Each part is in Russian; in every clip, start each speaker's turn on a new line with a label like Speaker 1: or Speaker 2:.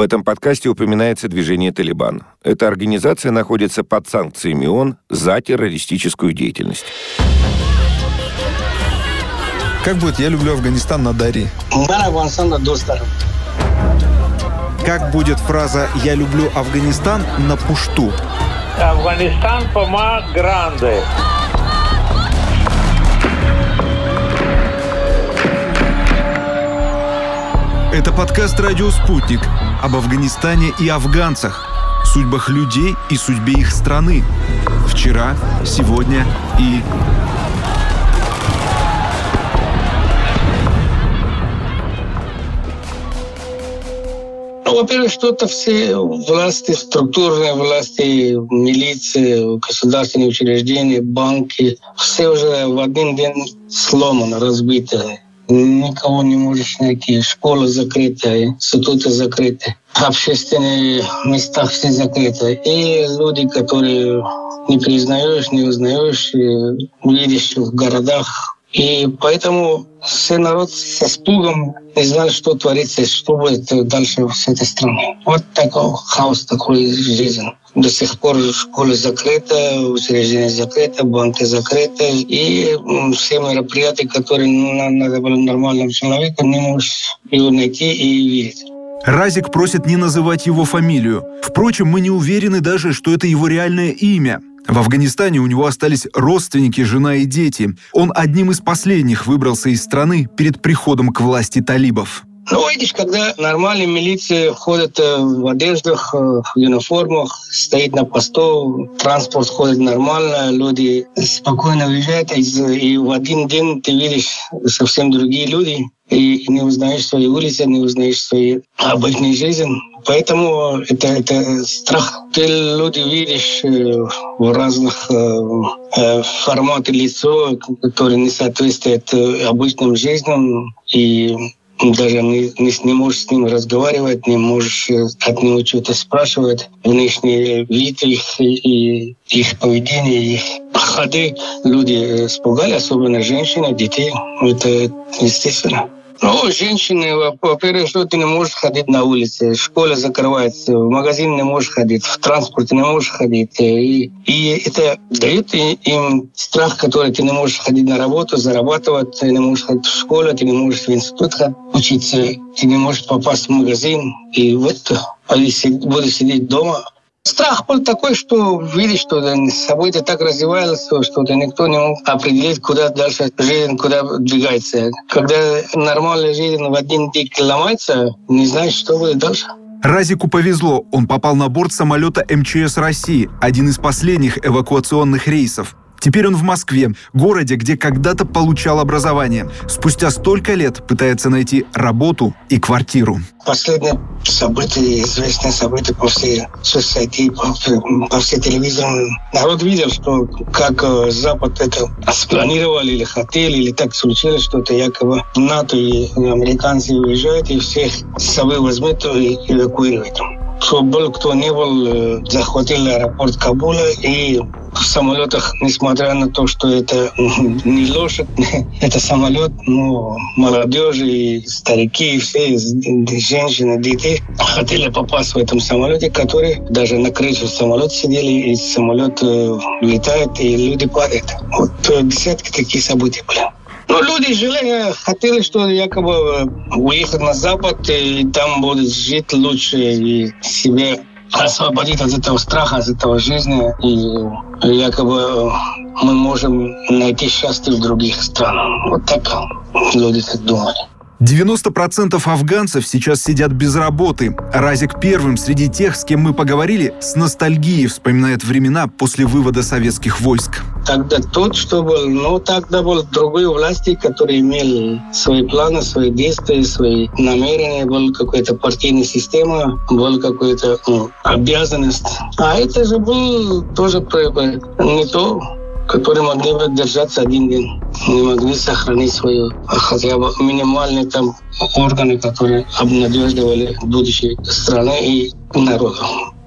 Speaker 1: В этом подкасте упоминается движение «Талибан». Эта организация находится под санкциями ООН за террористическую деятельность.
Speaker 2: Как будет «Я люблю Афганистан» на Дари?
Speaker 3: Как будет фраза «Я люблю Афганистан» на пушту?
Speaker 4: Афганистан пома гранде.
Speaker 3: Это подкаст «Радио Спутник» об Афганистане и афганцах, судьбах людей и судьбе их страны. Вчера, сегодня и
Speaker 5: Ну, во-первых, что-то все власти, структурные власти, милиции, государственные учреждения, банки, все уже в один день сломаны, разбиты. Никого не можешь найти. Школа закрыта, институты закрыты, общественные места все закрыты. И люди, которые не признаешь, не узнаешь, видишь в городах, и поэтому все народ с испугом не знали, что творится, что будет дальше с этой страной. Вот такой хаос, такой жизнь. До сих пор школы закрыты, учреждения закрыты, банки закрыты. И все мероприятия, которые надо было нормальному человеку, не можешь его найти и видеть.
Speaker 3: Разик просит не называть его фамилию. Впрочем, мы не уверены даже, что это его реальное имя. В Афганистане у него остались родственники, жена и дети. Он одним из последних выбрался из страны перед приходом к власти талибов.
Speaker 5: Ну, видишь, когда нормальные милиции ходят э, в одеждах, э, в униформах, стоит на посту, транспорт ходит нормально, люди спокойно уезжают, и в один день ты видишь совсем другие люди, и не узнаешь свои улицы, не узнаешь свои обычные жизни. Поэтому это, это страх. Ты люди видишь э, в разных форматах лицо, которые не соответствуют обычным жизням, и даже не, не, не можешь с ним разговаривать, не можешь э, от него что-то спрашивать. Внешний вид их и их поведение, их ходы люди испугали, особенно женщины, детей. Это естественно. Ну, женщины, во-первых, что ты не можешь ходить на улице, школа закрывается, в магазин не можешь ходить, в транспорте не можешь ходить. И, и это дает им страх, который ты не можешь ходить на работу, зарабатывать, ты не можешь ходить в школу, ты не можешь в институт учиться, ты не можешь попасть в магазин. И вот буду сидеть дома, Страх был такой, что видишь, что события так развивались, что никто не мог определить, куда дальше жизнь, куда двигается. Когда нормальная жизнь в один день ломается, не знаешь, что будет дальше.
Speaker 3: Разику повезло, он попал на борт самолета МЧС России, один из последних эвакуационных рейсов. Теперь он в Москве, городе, где когда-то получал образование. Спустя столько лет пытается найти работу и квартиру.
Speaker 5: Последнее событие, известное событие по всей соцсети, по, по всей телевизору. Народ видел, что как э, Запад это спланировали или хотели, или так случилось, что это якобы НАТО и американцы уезжают и всех с собой возьмут и эвакуируют кто был, кто не был, э, захватили аэропорт Кабула и в самолетах, несмотря на то, что это не лошадь, это самолет, ну, молодежи, и старики, и все, женщины, дети хотели попасть в этом самолете, который даже на крыше самолета сидели, и самолет э, летает, и люди падают. Вот э, десятки таких событий были. Ну, люди жили, хотели, что якобы э, уехать на Запад, и там будут жить лучше, и себе освободить от этого страха, от этого жизни, и якобы э, мы можем найти счастье в других странах. Вот так люди так думали.
Speaker 3: 90% афганцев сейчас сидят без работы. Разик первым среди тех, с кем мы поговорили, с ностальгией вспоминает времена после вывода советских войск.
Speaker 5: Тогда тот, что был, но тогда были другие власти, которые имели свои планы, свои действия, свои намерения, была какая-то партийная система, была какая-то ну, обязанность. А это же был тоже не то, которые могли бы держаться один день, не могли сохранить свою хотя бы минимальные там органы, которые обнадеживали будущее страны и народа.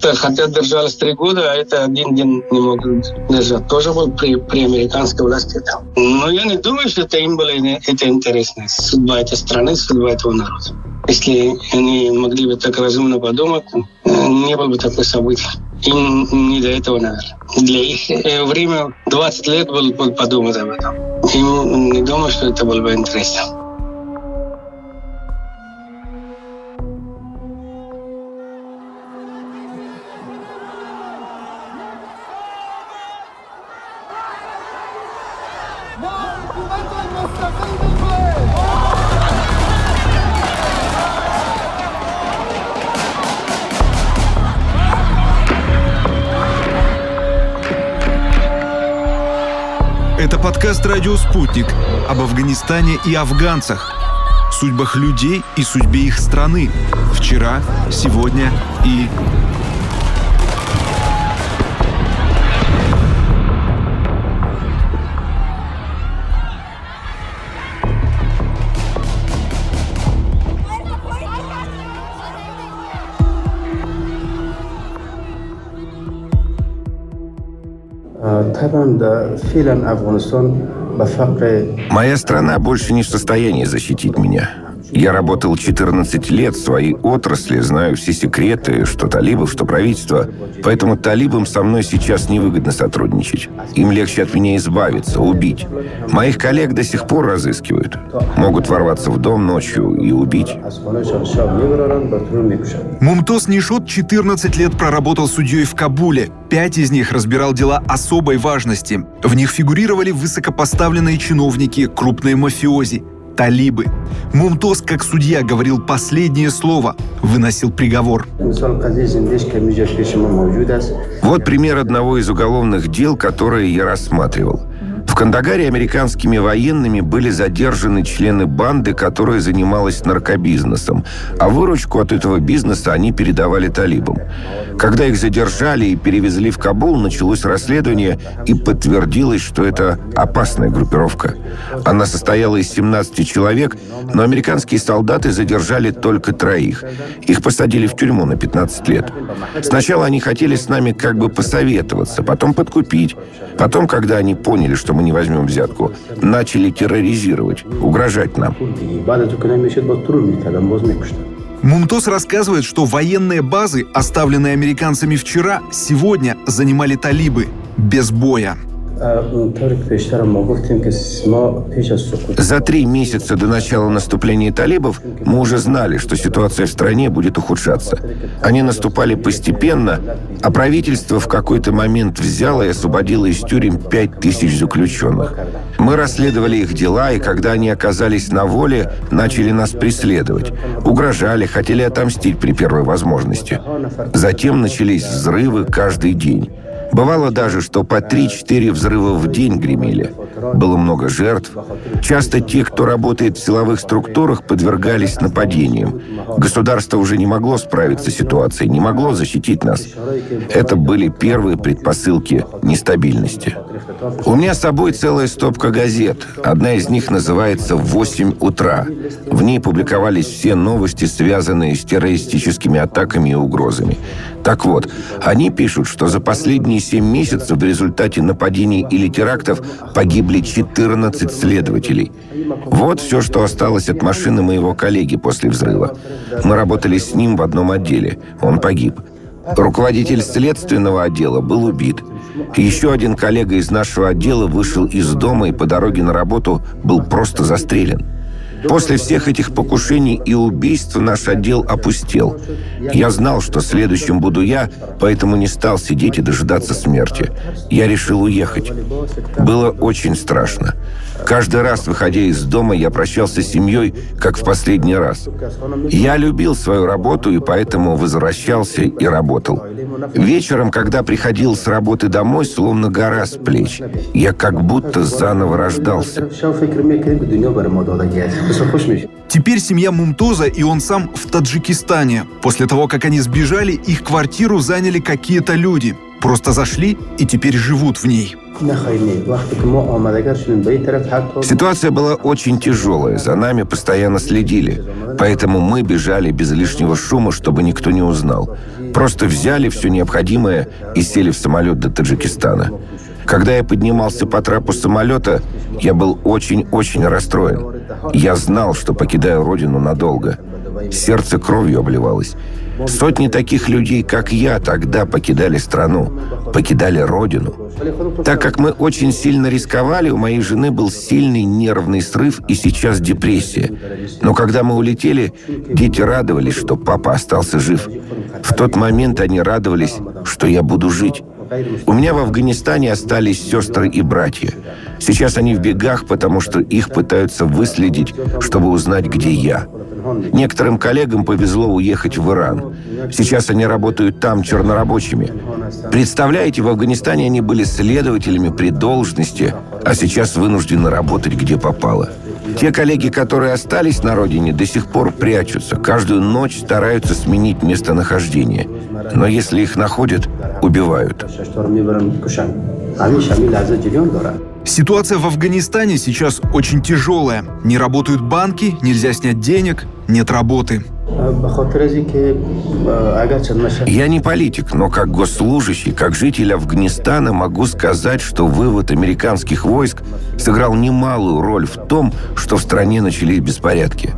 Speaker 5: Хотя держались три года, а это один день не могут держать. Тоже был при, при американской власти. Но я не думаю, что это им было это интересно. Судьба этой страны, судьба этого народа. Если они могли бы так разумно подумать, не было бы такой событий. И не до этого, наверное. Для их время 20 лет было бы подумать об этом. И не думаю, что это было бы интересно.
Speaker 3: «Радио Спутник» об Афганистане и афганцах, судьбах людей и судьбе их страны. Вчера, сегодня и
Speaker 1: Моя страна больше не в состоянии защитить меня. Я работал 14 лет в своей отрасли, знаю все секреты, что талибов, что правительство. Поэтому талибам со мной сейчас невыгодно сотрудничать. Им легче от меня избавиться, убить. Моих коллег до сих пор разыскивают. Могут ворваться в дом ночью и убить.
Speaker 3: Мумтоз Нишот 14 лет проработал судьей в Кабуле. Пять из них разбирал дела особой важности. В них фигурировали высокопоставленные чиновники, крупные мафиози талибы. Мумтоз, как судья, говорил последнее слово, выносил приговор.
Speaker 1: Вот пример одного из уголовных дел, которые я рассматривал. В Кандагаре американскими военными были задержаны члены банды, которая занималась наркобизнесом, а выручку от этого бизнеса они передавали талибам. Когда их задержали и перевезли в Кабул, началось расследование и подтвердилось, что это опасная группировка. Она состояла из 17 человек, но американские солдаты задержали только троих. Их посадили в тюрьму на 15 лет. Сначала они хотели с нами как бы посоветоваться, потом подкупить. Потом, когда они поняли, что мы не возьмем взятку, начали терроризировать, угрожать нам.
Speaker 3: Мумтоз рассказывает, что военные базы, оставленные американцами вчера, сегодня занимали талибы без боя.
Speaker 1: За три месяца до начала наступления талибов мы уже знали, что ситуация в стране будет ухудшаться. Они наступали постепенно, а правительство в какой-то момент взяло и освободило из тюрем пять тысяч заключенных. Мы расследовали их дела, и когда они оказались на воле, начали нас преследовать. Угрожали, хотели отомстить при первой возможности. Затем начались взрывы каждый день. Бывало даже, что по 3-4 взрыва в день гремели. Было много жертв. Часто те, кто работает в силовых структурах, подвергались нападениям. Государство уже не могло справиться с ситуацией, не могло защитить нас. Это были первые предпосылки нестабильности. У меня с собой целая стопка газет. Одна из них называется «8 утра». В ней публиковались все новости, связанные с террористическими атаками и угрозами. Так вот, они пишут, что за последние 7 месяцев в результате нападений или терактов погибли 14 следователей. Вот все, что осталось от машины моего коллеги после взрыва. Мы работали с ним в одном отделе. Он погиб. Руководитель следственного отдела был убит. Еще один коллега из нашего отдела вышел из дома и по дороге на работу был просто застрелен. После всех этих покушений и убийств наш отдел опустел. Я знал, что следующим буду я, поэтому не стал сидеть и дожидаться смерти. Я решил уехать. Было очень страшно. Каждый раз, выходя из дома, я прощался с семьей, как в последний раз. Я любил свою работу и поэтому возвращался и работал. Вечером, когда приходил с работы домой, словно гора с плеч, я как будто заново рождался.
Speaker 3: Теперь семья Мумтоза и он сам в Таджикистане. После того, как они сбежали, их квартиру заняли какие-то люди. Просто зашли и теперь живут в ней.
Speaker 1: Ситуация была очень тяжелая, за нами постоянно следили. Поэтому мы бежали без лишнего шума, чтобы никто не узнал. Просто взяли все необходимое и сели в самолет до Таджикистана. Когда я поднимался по трапу самолета, я был очень-очень расстроен. Я знал, что покидаю родину надолго. Сердце кровью обливалось. Сотни таких людей, как я, тогда покидали страну, покидали родину. Так как мы очень сильно рисковали, у моей жены был сильный нервный срыв и сейчас депрессия. Но когда мы улетели, дети радовались, что папа остался жив. В тот момент они радовались, что я буду жить. У меня в Афганистане остались сестры и братья. Сейчас они в бегах, потому что их пытаются выследить, чтобы узнать, где я. Некоторым коллегам повезло уехать в Иран. Сейчас они работают там чернорабочими. Представляете, в Афганистане они были следователями при должности, а сейчас вынуждены работать где попало. Те коллеги, которые остались на родине, до сих пор прячутся. Каждую ночь стараются сменить местонахождение. Но если их находят, убивают.
Speaker 3: Ситуация в Афганистане сейчас очень тяжелая. Не работают банки, нельзя снять денег, нет работы.
Speaker 1: Я не политик, но как госслужащий, как житель Афганистана могу сказать, что вывод американских войск сыграл немалую роль в том, что в стране начались беспорядки.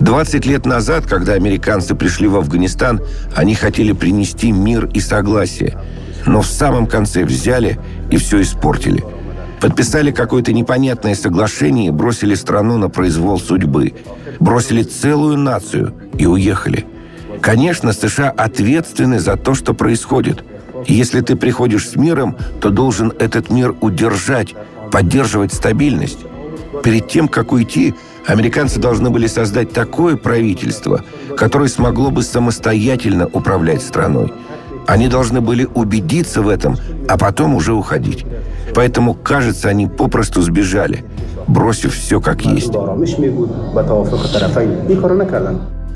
Speaker 1: 20 лет назад, когда американцы пришли в Афганистан, они хотели принести мир и согласие. Но в самом конце взяли и все испортили – Подписали какое-то непонятное соглашение и бросили страну на произвол судьбы. Бросили целую нацию и уехали. Конечно, США ответственны за то, что происходит. Если ты приходишь с миром, то должен этот мир удержать, поддерживать стабильность. Перед тем, как уйти, американцы должны были создать такое правительство, которое смогло бы самостоятельно управлять страной. Они должны были убедиться в этом, а потом уже уходить. Поэтому, кажется, они попросту сбежали, бросив все как есть.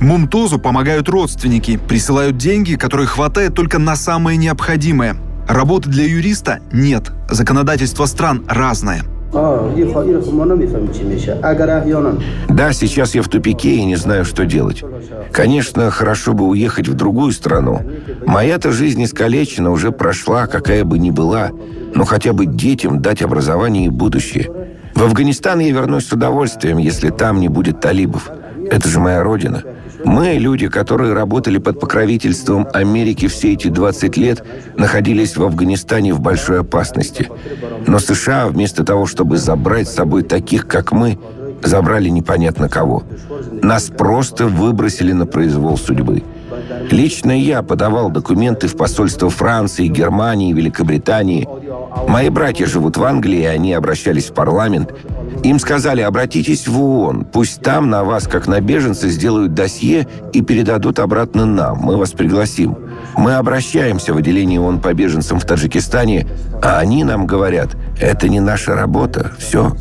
Speaker 3: Мумтозу помогают родственники, присылают деньги, которые хватает только на самое необходимое. Работы для юриста нет, законодательство стран разное.
Speaker 1: Да, сейчас я в тупике и не знаю, что делать. Конечно, хорошо бы уехать в другую страну. Моя-то жизнь искалечена, уже прошла, какая бы ни была но хотя бы детям дать образование и будущее. В Афганистан я вернусь с удовольствием, если там не будет талибов. Это же моя родина. Мы, люди, которые работали под покровительством Америки все эти 20 лет, находились в Афганистане в большой опасности. Но США, вместо того, чтобы забрать с собой таких, как мы, забрали непонятно кого. Нас просто выбросили на произвол судьбы. Лично я подавал документы в посольство Франции, Германии, Великобритании – Мои братья живут в Англии, и они обращались в парламент. Им сказали, обратитесь в ООН, пусть там на вас, как на беженца, сделают досье и передадут обратно нам, мы вас пригласим. Мы обращаемся в отделение ООН по беженцам в Таджикистане, а они нам говорят, это не наша работа, все.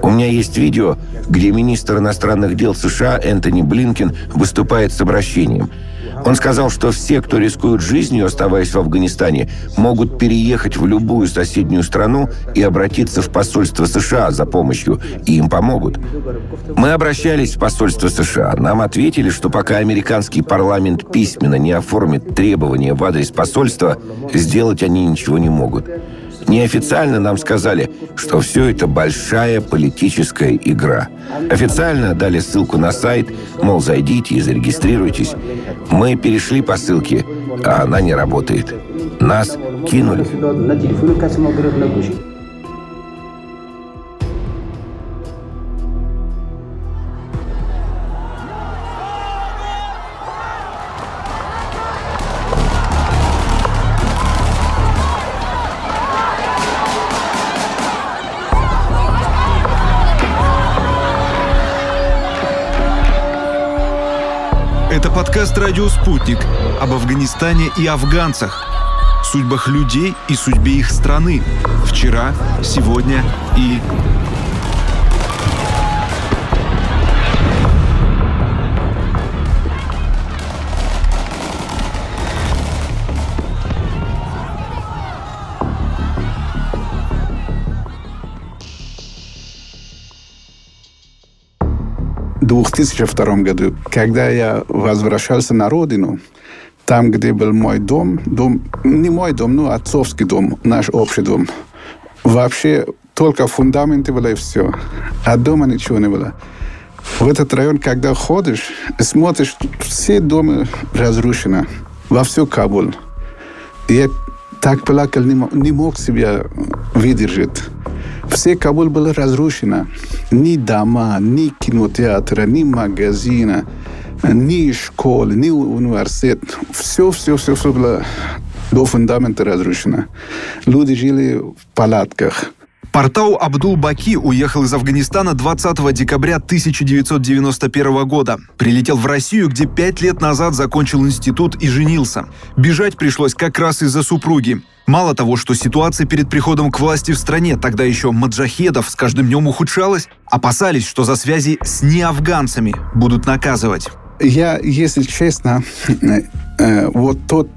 Speaker 1: У меня есть видео, где министр иностранных дел США Энтони Блинкин выступает с обращением – он сказал, что все, кто рискует жизнью, оставаясь в Афганистане, могут переехать в любую соседнюю страну и обратиться в посольство США за помощью, и им помогут. Мы обращались в посольство США. Нам ответили, что пока американский парламент письменно не оформит требования в адрес посольства, сделать они ничего не могут. Неофициально нам сказали, что все это большая политическая игра. Официально дали ссылку на сайт, мол, зайдите и зарегистрируйтесь. Мы перешли по ссылке, а она не работает. Нас кинули.
Speaker 3: «Радио Спутник» об Афганистане и афганцах, судьбах людей и судьбе их страны. Вчера, сегодня и
Speaker 6: 2002 году, когда я возвращался на родину, там, где был мой дом, дом, не мой дом, но отцовский дом, наш общий дом, вообще только фундаменты было и все. А дома ничего не было. В этот район, когда ходишь, смотришь, все дома разрушены. Во всю Кабул. Я так плакал, не мог себя выдержать. Все Кабул было разрушено. Ни дома, ни кинотеатра, ни магазина, ни школы, ни университет. Все, все, все, все было до фундамента разрушено. Люди жили в палатках.
Speaker 3: Портау Абдул-Баки уехал из Афганистана 20 декабря 1991 года. Прилетел в Россию, где пять лет назад закончил институт и женился. Бежать пришлось как раз из-за супруги. Мало того, что ситуация перед приходом к власти в стране, тогда еще маджахедов, с каждым днем ухудшалась, опасались, что за связи с неафганцами будут наказывать.
Speaker 6: Я, если честно, э, вот тот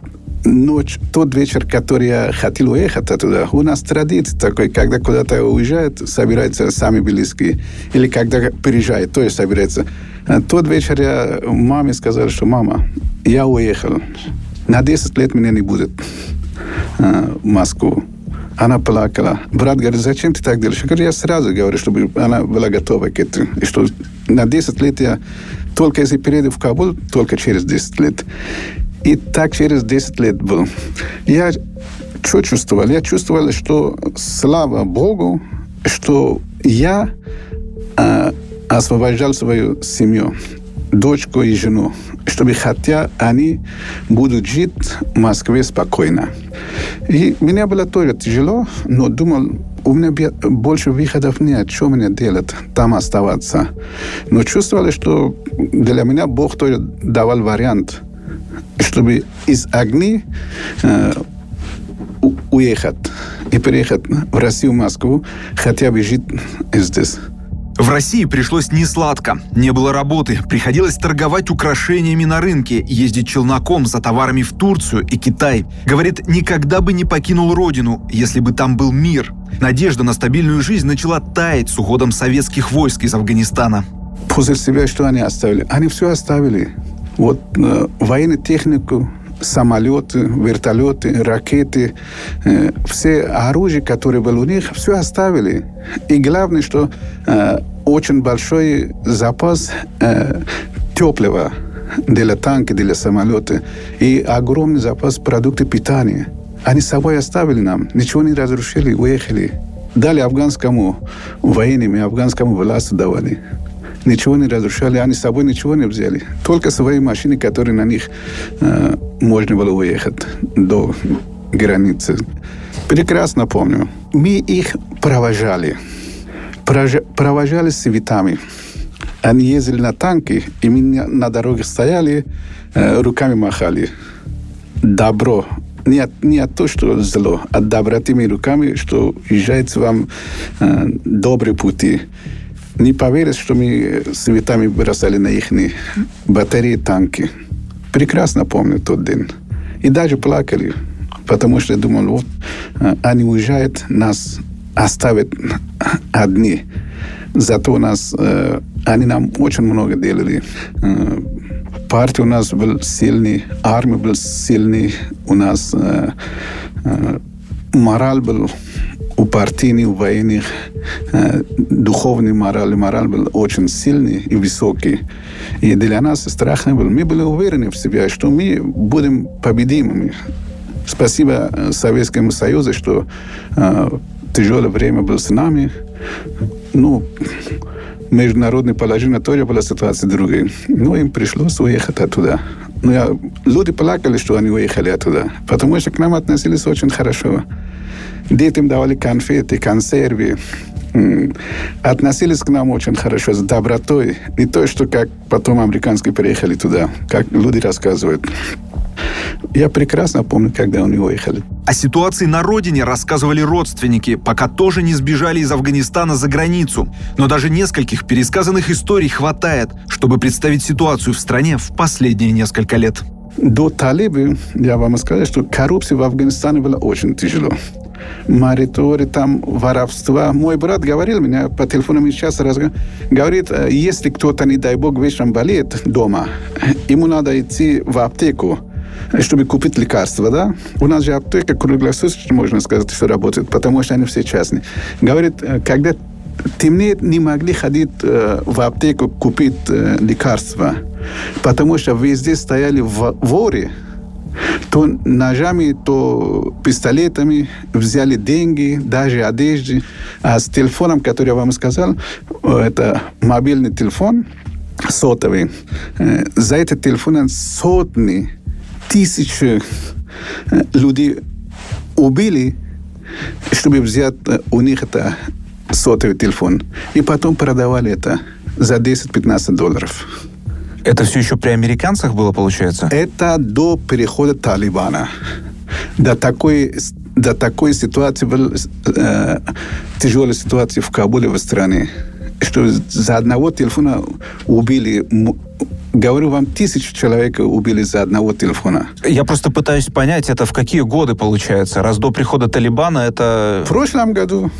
Speaker 6: ночь, тот вечер, который я хотел уехать оттуда, у нас традиция такой, когда куда-то уезжают, собираются сами близкие. Или когда приезжают, то есть собираются. А тот вечер я маме сказал, что мама, я уехал. На 10 лет меня не будет а, в Москву. Она плакала. Брат говорит, зачем ты так делаешь? Я говорю, я сразу говорю, чтобы она была готова к этому. И что на 10 лет я только если перейду в Кабул, только через 10 лет. И так через 10 лет был. Я что чувствовал? Я чувствовал, что слава Богу, что я э, освобождал свою семью, дочку и жену, чтобы хотя они будут жить в Москве спокойно. И мне было тоже тяжело, но думал, у меня больше выходов нет, что мне делать, там оставаться. Но чувствовали, что для меня Бог тоже давал вариант – чтобы из огни э, уехать и переехать в Россию, в Москву, хотя бы жить здесь.
Speaker 3: В России пришлось не сладко. Не было работы. Приходилось торговать украшениями на рынке, ездить челноком за товарами в Турцию и Китай. Говорит, никогда бы не покинул родину, если бы там был мир. Надежда на стабильную жизнь начала таять с уходом советских войск из Афганистана.
Speaker 6: После себя что они оставили? Они все оставили. Вот э, военную технику, самолеты, вертолеты, ракеты, э, все оружие, которое было у них, все оставили. И главное, что э, очень большой запас э, теплого для танка, для самолета и огромный запас продуктов питания. Они с собой оставили нам, ничего не разрушили, уехали. Дали афганскому военным и афганскому власти давали ничего не разрушали, они с собой ничего не взяли. Только свои машины, которые на них э, можно было уехать до границы. Прекрасно помню. Мы их провожали. Провожали с цветами. Они ездили на танки, и мы на дороге стояли, э, руками махали. Добро не от, не от то, что зло, а добротыми руками, что езжает вам э, добрые пути. Не поверишь, что мы цветами бросали на их батареи танки. Прекрасно помню тот день. И даже плакали, потому что думал, вот они уезжают, нас оставят одни. Зато нас, они нам очень много делали. Партия у нас был сильный, армия был сильный, у нас мораль был у партийных, у военных э, духовный мораль, мораль был очень сильный и высокий. И для нас страх не был. Мы были уверены в себе, что мы будем победимыми. Спасибо э, Советскому Союзу, что э, тяжелое время было с нами. Ну, международное положение тоже была ситуация другая. Но им пришлось уехать оттуда. Но я, люди плакали, что они уехали оттуда, потому что к нам относились очень хорошо. Детям давали конфеты, консервы. Относились к нам очень хорошо, с добротой. Не то, что как потом американские приехали туда, как люди рассказывают. Я прекрасно помню, когда они уехали.
Speaker 3: О ситуации на родине рассказывали родственники, пока тоже не сбежали из Афганистана за границу. Но даже нескольких пересказанных историй хватает, чтобы представить ситуацию в стране в последние несколько лет.
Speaker 6: До талибы, я вам скажу, что коррупция в Афганистане была очень тяжело моритори, там воровства. Мой брат говорил меня по телефону сейчас разговаривал, говорит, «Э, если кто-то, не дай бог, вечером болеет дома, ему надо идти в аптеку, чтобы купить лекарства, да? У нас же аптека круглосуточно, можно сказать, что работает, потому что они все частные. Говорит, «Э, когда темнеет, не могли ходить э, в аптеку купить э, лекарства, потому что везде стояли воры, то ножами, то пистолетами взяли деньги, даже одежды. А с телефоном, который я вам сказал, это мобильный телефон сотовый. Э, за этот телефон сотни, тысячи э, людей убили, чтобы взять э, у них это сотовый телефон. И потом продавали это за 10-15 долларов.
Speaker 3: Это все еще при американцах было, получается?
Speaker 6: Это до перехода Талибана. До такой, до такой ситуации, был, э, тяжелой ситуации в Кабуле, в стране, что за одного телефона убили Говорю вам, тысячу человек убили за одного телефона.
Speaker 3: Я просто пытаюсь понять, это в какие годы получается? Раз до прихода Талибана это...
Speaker 6: В прошлом году.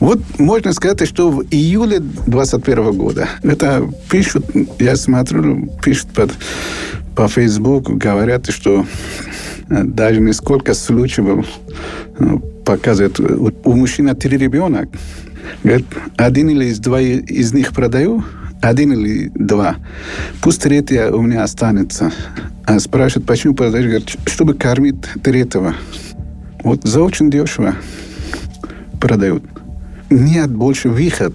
Speaker 6: Вот можно сказать, что в июле 21 года. Это пишут, я смотрю, пишут под, по Фейсбуку, говорят, что э, даже несколько случаев э, показывают. У мужчины три ребенка. Говорит, один или два из них продаю, один или два. Пусть третья у меня останется. А спрашивают, почему продаешь? Говорит, чтобы кормить третьего. Вот за очень дешево продают нет больше выход.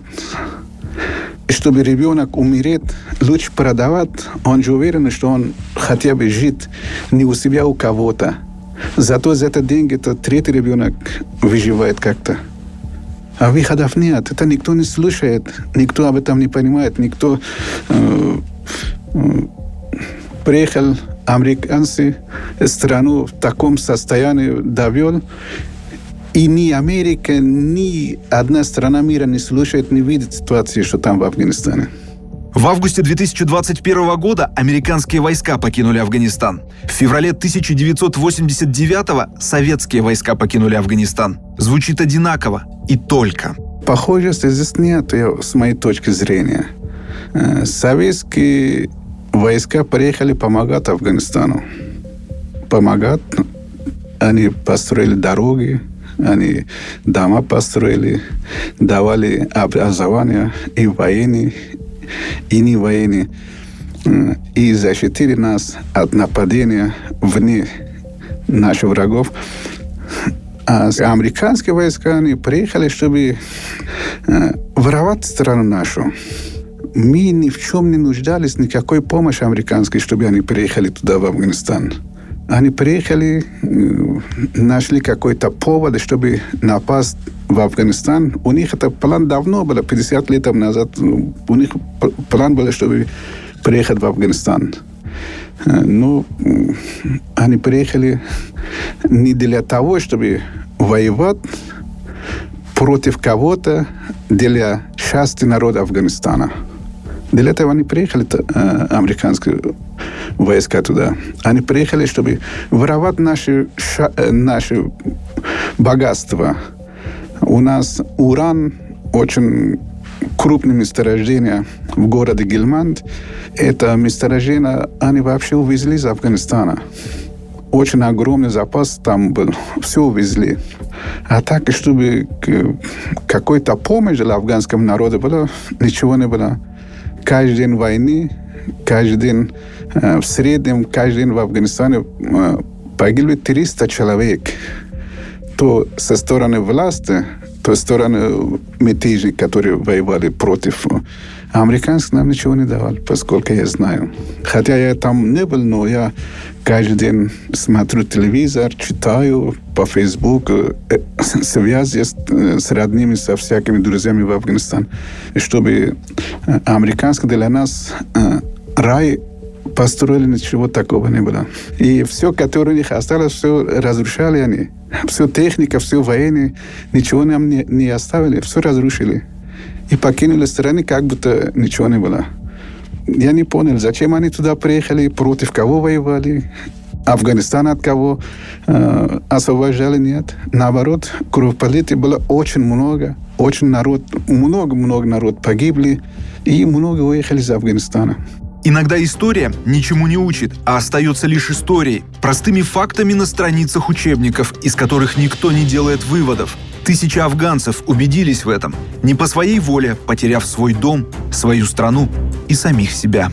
Speaker 6: Чтобы ребенок умереть, лучше продавать. Он же уверен, что он хотя бы жить не у себя, а у кого-то. Зато за это деньги то третий ребенок выживает как-то. А выходов нет. Это никто не слушает, никто об этом не понимает, никто э, э, приехал американцы страну в таком состоянии довел, и ни Америка, ни одна страна мира не слушает, не видит ситуации, что там в Афганистане.
Speaker 3: В августе 2021 года американские войска покинули Афганистан. В феврале 1989 советские войска покинули Афганистан. Звучит одинаково и только.
Speaker 6: Похожести здесь нет, с моей точки зрения. Э, советские войска приехали помогать Афганистану. Помогать. Они построили дороги, они дома построили, давали образование и военные, и не военные, и защитили нас от нападения вне наших врагов. А американские войска они приехали, чтобы э, воровать страну нашу. Мы ни в чем не нуждались, никакой помощи американской, чтобы они приехали туда, в Афганистан. Они приехали, нашли какой-то повод, чтобы напасть в Афганистан. У них это план давно был, 50 лет назад. У них план был, чтобы приехать в Афганистан. Ну, они приехали не для того, чтобы воевать против кого-то, для счастья народа Афганистана. Для этого они приехали, э, американские войска туда. Они приехали, чтобы воровать наши, э, наши богатства. У нас уран очень крупное месторождение в городе Гельманд. Это месторождение они вообще увезли из Афганистана. Очень огромный запас там был. Все увезли. А так, чтобы какой-то помощь для афганского народа было, ничего не было каждый день войны, каждый день э, в среднем, каждый день в Афганистане э, погибли 300 человек. То со стороны власти, то со стороны мятежей, которые воевали против. А американцы нам ничего не давали, поскольку я знаю. Хотя я там не был, но я каждый день смотрю телевизор, читаю по Фейсбуку, э, связи с, э, с родными, со всякими друзьями в Афганистан. И чтобы э, американцы для нас рай построили, ничего такого не было. И все, которое у них осталось, все разрушали они. Все техника, все военные, ничего нам не, не оставили, все разрушили. И покинули страны, как будто ничего не было. Я не понял, зачем они туда приехали, против кого воевали, Афганистан от кого э, освобождали, нет. Наоборот, кровопролития было очень много, очень народ, много-много народ погибли, и много уехали из Афганистана.
Speaker 3: Иногда история ничему не учит, а остается лишь историей, простыми фактами на страницах учебников, из которых никто не делает выводов – Тысячи афганцев убедились в этом, не по своей воле, потеряв свой дом, свою страну и самих себя.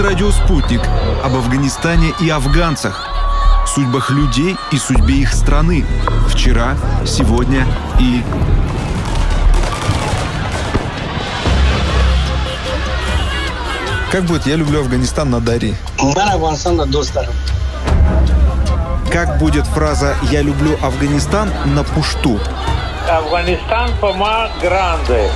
Speaker 3: Подкаст «Радио Спутник» об Афганистане и афганцах, судьбах людей и судьбе их страны. Вчера, сегодня и...
Speaker 2: Как будет «Я люблю Афганистан» на Дари?
Speaker 3: Как будет фраза «Я люблю Афганистан» на пушту?
Speaker 4: Афганистан пома гранде.